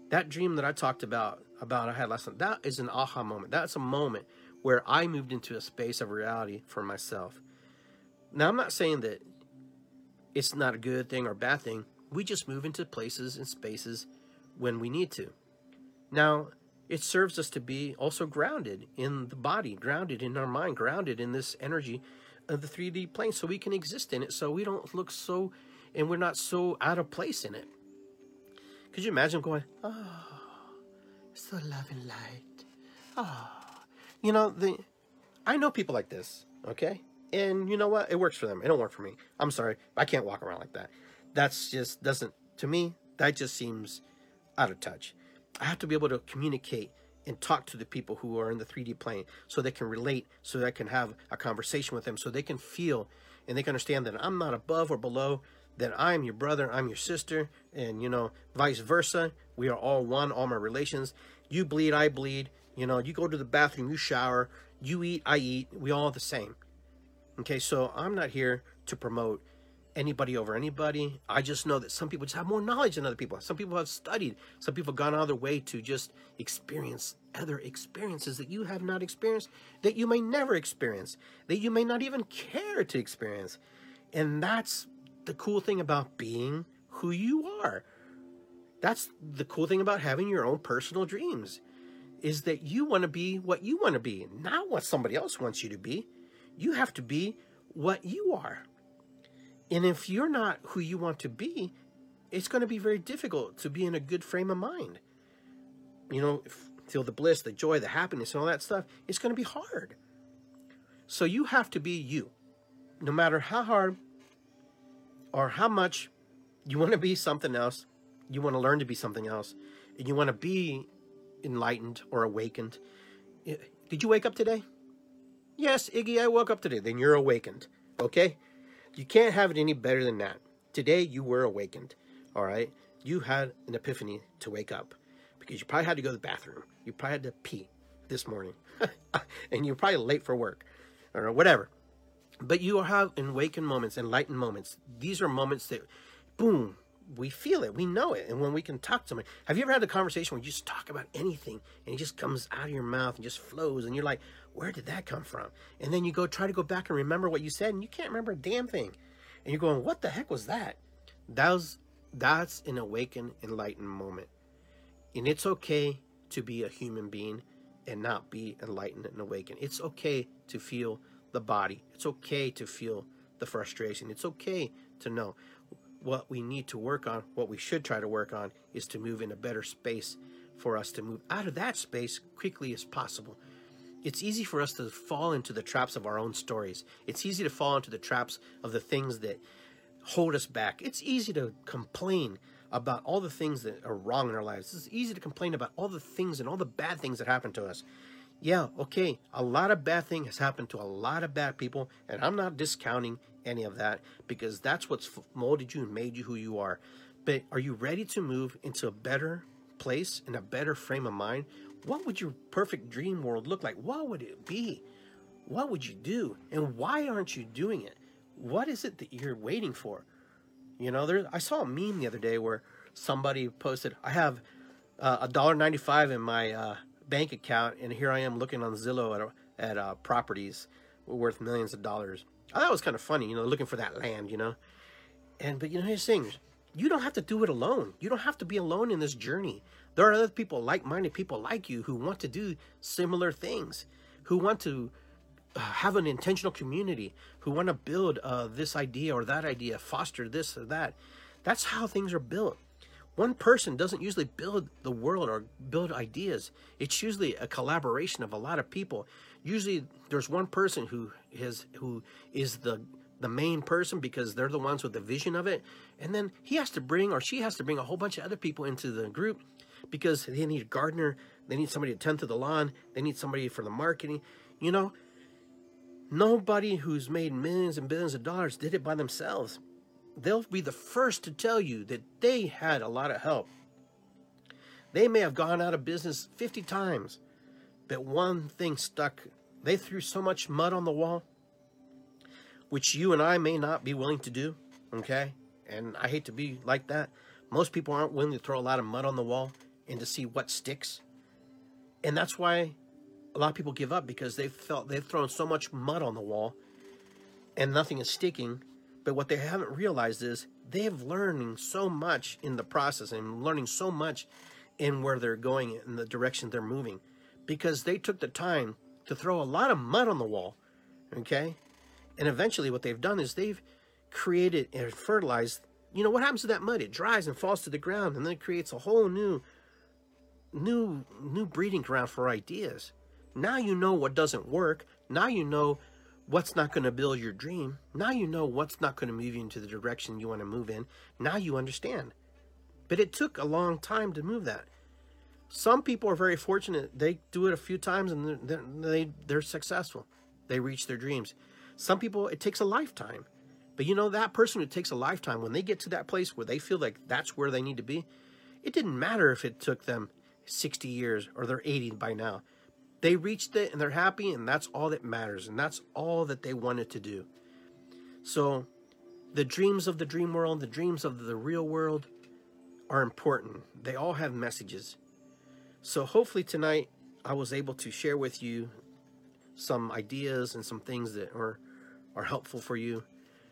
That dream that I talked about about I had last night, that is an aha moment. That's a moment where I moved into a space of reality for myself. Now, I'm not saying that it's not a good thing or bad thing. We just move into places and spaces when we need to. Now, it serves us to be also grounded in the body, grounded in our mind, grounded in this energy of the 3D plane so we can exist in it so we don't look so and we're not so out of place in it. Could you imagine going, oh, the love and light. Oh, you know, the I know people like this, okay? And you know what? It works for them. It don't work for me. I'm sorry. I can't walk around like that. That's just doesn't to me, that just seems out of touch. I have to be able to communicate and talk to the people who are in the 3D plane so they can relate, so that I can have a conversation with them, so they can feel and they can understand that I'm not above or below, that I'm your brother, I'm your sister, and you know, vice versa. We are all one, all my relations. You bleed, I bleed. You know, you go to the bathroom, you shower, you eat, I eat. We all the same. Okay, so I'm not here to promote anybody over anybody. I just know that some people just have more knowledge than other people. Some people have studied. Some people have gone out of their way to just experience other experiences that you have not experienced, that you may never experience, that you may not even care to experience. And that's the cool thing about being who you are. That's the cool thing about having your own personal dreams is that you want to be what you want to be, not what somebody else wants you to be. You have to be what you are. And if you're not who you want to be, it's going to be very difficult to be in a good frame of mind. You know, feel the bliss, the joy, the happiness, and all that stuff. It's going to be hard. So you have to be you. No matter how hard or how much you want to be something else, you want to learn to be something else, and you want to be enlightened or awakened. Eh, did you wake up today? Yes, Iggy, I woke up today. Then you're awakened. Okay? You can't have it any better than that. Today you were awakened. All right? You had an epiphany to wake up because you probably had to go to the bathroom. You probably had to pee this morning. and you're probably late for work or whatever. But you have awakened moments, enlightened moments. These are moments that, boom, we feel it, we know it. And when we can talk to somebody, have you ever had a conversation where you just talk about anything and it just comes out of your mouth and just flows and you're like, where did that come from? And then you go try to go back and remember what you said and you can't remember a damn thing. And you're going, what the heck was that? That was, that's an awakened, enlightened moment. And it's okay to be a human being and not be enlightened and awakened. It's okay to feel the body. It's okay to feel the frustration. It's okay to know what we need to work on, what we should try to work on, is to move in a better space for us to move out of that space quickly as possible. It's easy for us to fall into the traps of our own stories. It's easy to fall into the traps of the things that hold us back. It's easy to complain about all the things that are wrong in our lives. It's easy to complain about all the things and all the bad things that happen to us. Yeah, okay, a lot of bad things has happened to a lot of bad people, and I'm not discounting any of that because that's what's molded you and made you who you are. But are you ready to move into a better place and a better frame of mind? What would your perfect dream world look like? What would it be? what would you do? And why aren't you doing it? What is it that you're waiting for? You know, there. I saw a meme the other day where somebody posted, "I have uh, a dollar ninety five in my uh, bank account, and here I am looking on Zillow at at uh, properties worth millions of dollars." I thought it was kind of funny, you know, looking for that land, you know. And but you know, here's the you don't have to do it alone. You don't have to be alone in this journey. There are other people, like-minded people like you, who want to do similar things, who want to uh, have an intentional community, who want to build uh, this idea or that idea, foster this or that. That's how things are built. One person doesn't usually build the world or build ideas. It's usually a collaboration of a lot of people. Usually, there's one person who has who is the the main person because they're the ones with the vision of it, and then he has to bring or she has to bring a whole bunch of other people into the group because they need a gardener, they need somebody to tend to the lawn, they need somebody for the marketing. You know, nobody who's made millions and billions of dollars did it by themselves. They'll be the first to tell you that they had a lot of help. They may have gone out of business 50 times, but one thing stuck. They threw so much mud on the wall, which you and I may not be willing to do, okay? And I hate to be like that. Most people aren't willing to throw a lot of mud on the wall and to see what sticks. And that's why a lot of people give up because they felt they've thrown so much mud on the wall and nothing is sticking. But what they haven't realized is they have learning so much in the process and learning so much in where they're going in the direction they're moving because they took the time to throw a lot of mud on the wall. Okay. And eventually what they've done is they've created and fertilized. You know what happens to that mud? It dries and falls to the ground and then it creates a whole new new new breeding ground for ideas. Now you know what doesn't work. Now you know what's not going to build your dream. Now you know what's not going to move you into the direction you want to move in. Now you understand. But it took a long time to move that. Some people are very fortunate. They do it a few times and they're, they, they're successful. They reach their dreams. Some people, it takes a lifetime. But you know, that person who takes a lifetime, when they get to that place where they feel like that's where they need to be, it didn't matter if it took them 60 years or they're 80 by now. They reached it and they're happy, and that's all that matters, and that's all that they wanted to do. So, the dreams of the dream world, the dreams of the real world are important. They all have messages. So, hopefully, tonight I was able to share with you some ideas and some things that are, are helpful for you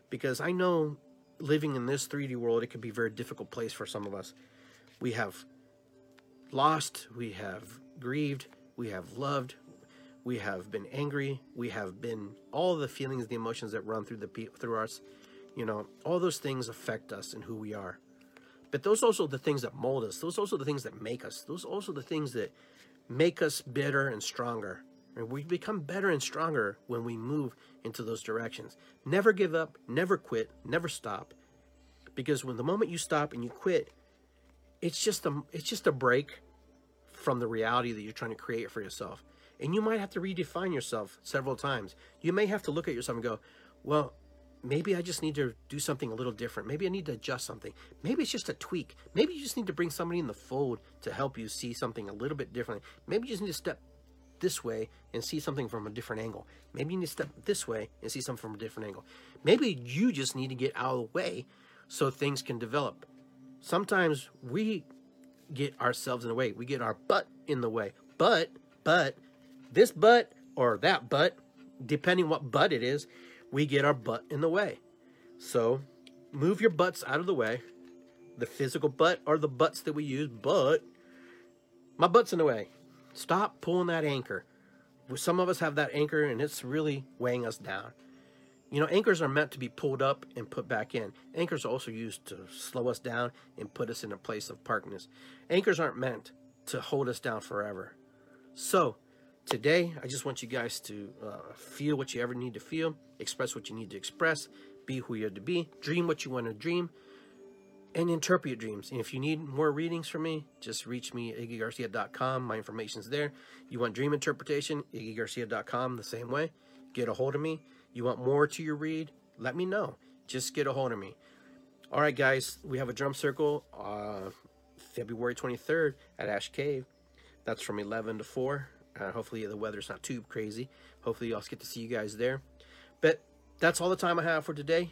because I know living in this 3D world, it can be a very difficult place for some of us. We have lost, we have grieved, we have loved, we have been angry, we have been all the feelings, the emotions that run through the through us. You know, all those things affect us and who we are. But those also the things that mold us. Those also the things that make us. Those also the things that make us better and stronger. And we become better and stronger when we move into those directions. Never give up, never quit, never stop. Because when the moment you stop and you quit, it's just a it's just a break from the reality that you're trying to create for yourself. And you might have to redefine yourself several times. You may have to look at yourself and go, well, maybe I just need to do something a little different. Maybe I need to adjust something. Maybe it's just a tweak. Maybe you just need to bring somebody in the fold to help you see something a little bit differently. Maybe you just need to step this way and see something from a different angle. Maybe you need to step this way and see something from a different angle. Maybe you just need to get out of the way so things can develop sometimes we get ourselves in the way. We get our butt in the way. But, but, this butt or that butt, depending what butt it is, we get our butt in the way. So, move your butts out of the way. The physical butt or the butts that we use, but my butt's in the way. Stop pulling that anchor. Some of us have that anchor and it's really weighing us down. You know, anchors are meant to be pulled up and put back in. Anchors are also used to slow us down and put us in a place of parkness. Anchors aren't meant to hold us down forever. So, today, I just want you guys to uh, feel what you ever need to feel, express what you need to express, be who you have to be, dream what you want to dream, and interpret your dreams. And if you need more readings from me, just reach me at iggygarcia.com. My information's there. You want dream interpretation, iggygarcia.com, the same way. Get a hold of me. You want more to your read? Let me know. Just get a hold of me. All right, guys, we have a drum circle uh, February 23rd at Ash Cave. That's from 11 to 4. Uh, hopefully the weather's not too crazy. Hopefully, I'll get to see you guys there. But that's all the time I have for today.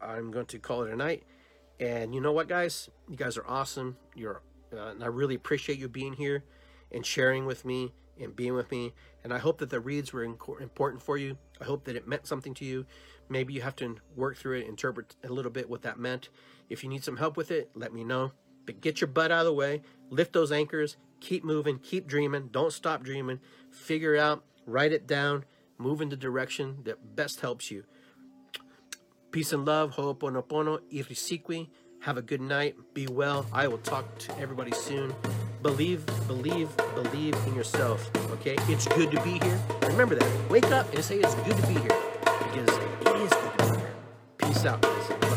I'm going to call it a night. And you know what, guys? You guys are awesome. You're, uh, and I really appreciate you being here and sharing with me and being with me. And I hope that the reads were important for you. I hope that it meant something to you. Maybe you have to work through it, interpret a little bit what that meant. If you need some help with it, let me know. But get your butt out of the way, lift those anchors, keep moving, keep dreaming, don't stop dreaming. Figure out, write it down, move in the direction that best helps you. Peace and love, ho'oponopono, irisikwi. Have a good night. Be well. I will talk to everybody soon. Believe, believe, believe in yourself. Okay? It's good to be here. Remember that. Wake up and say it's good to be here. Because it is good to be here. Peace out, guys.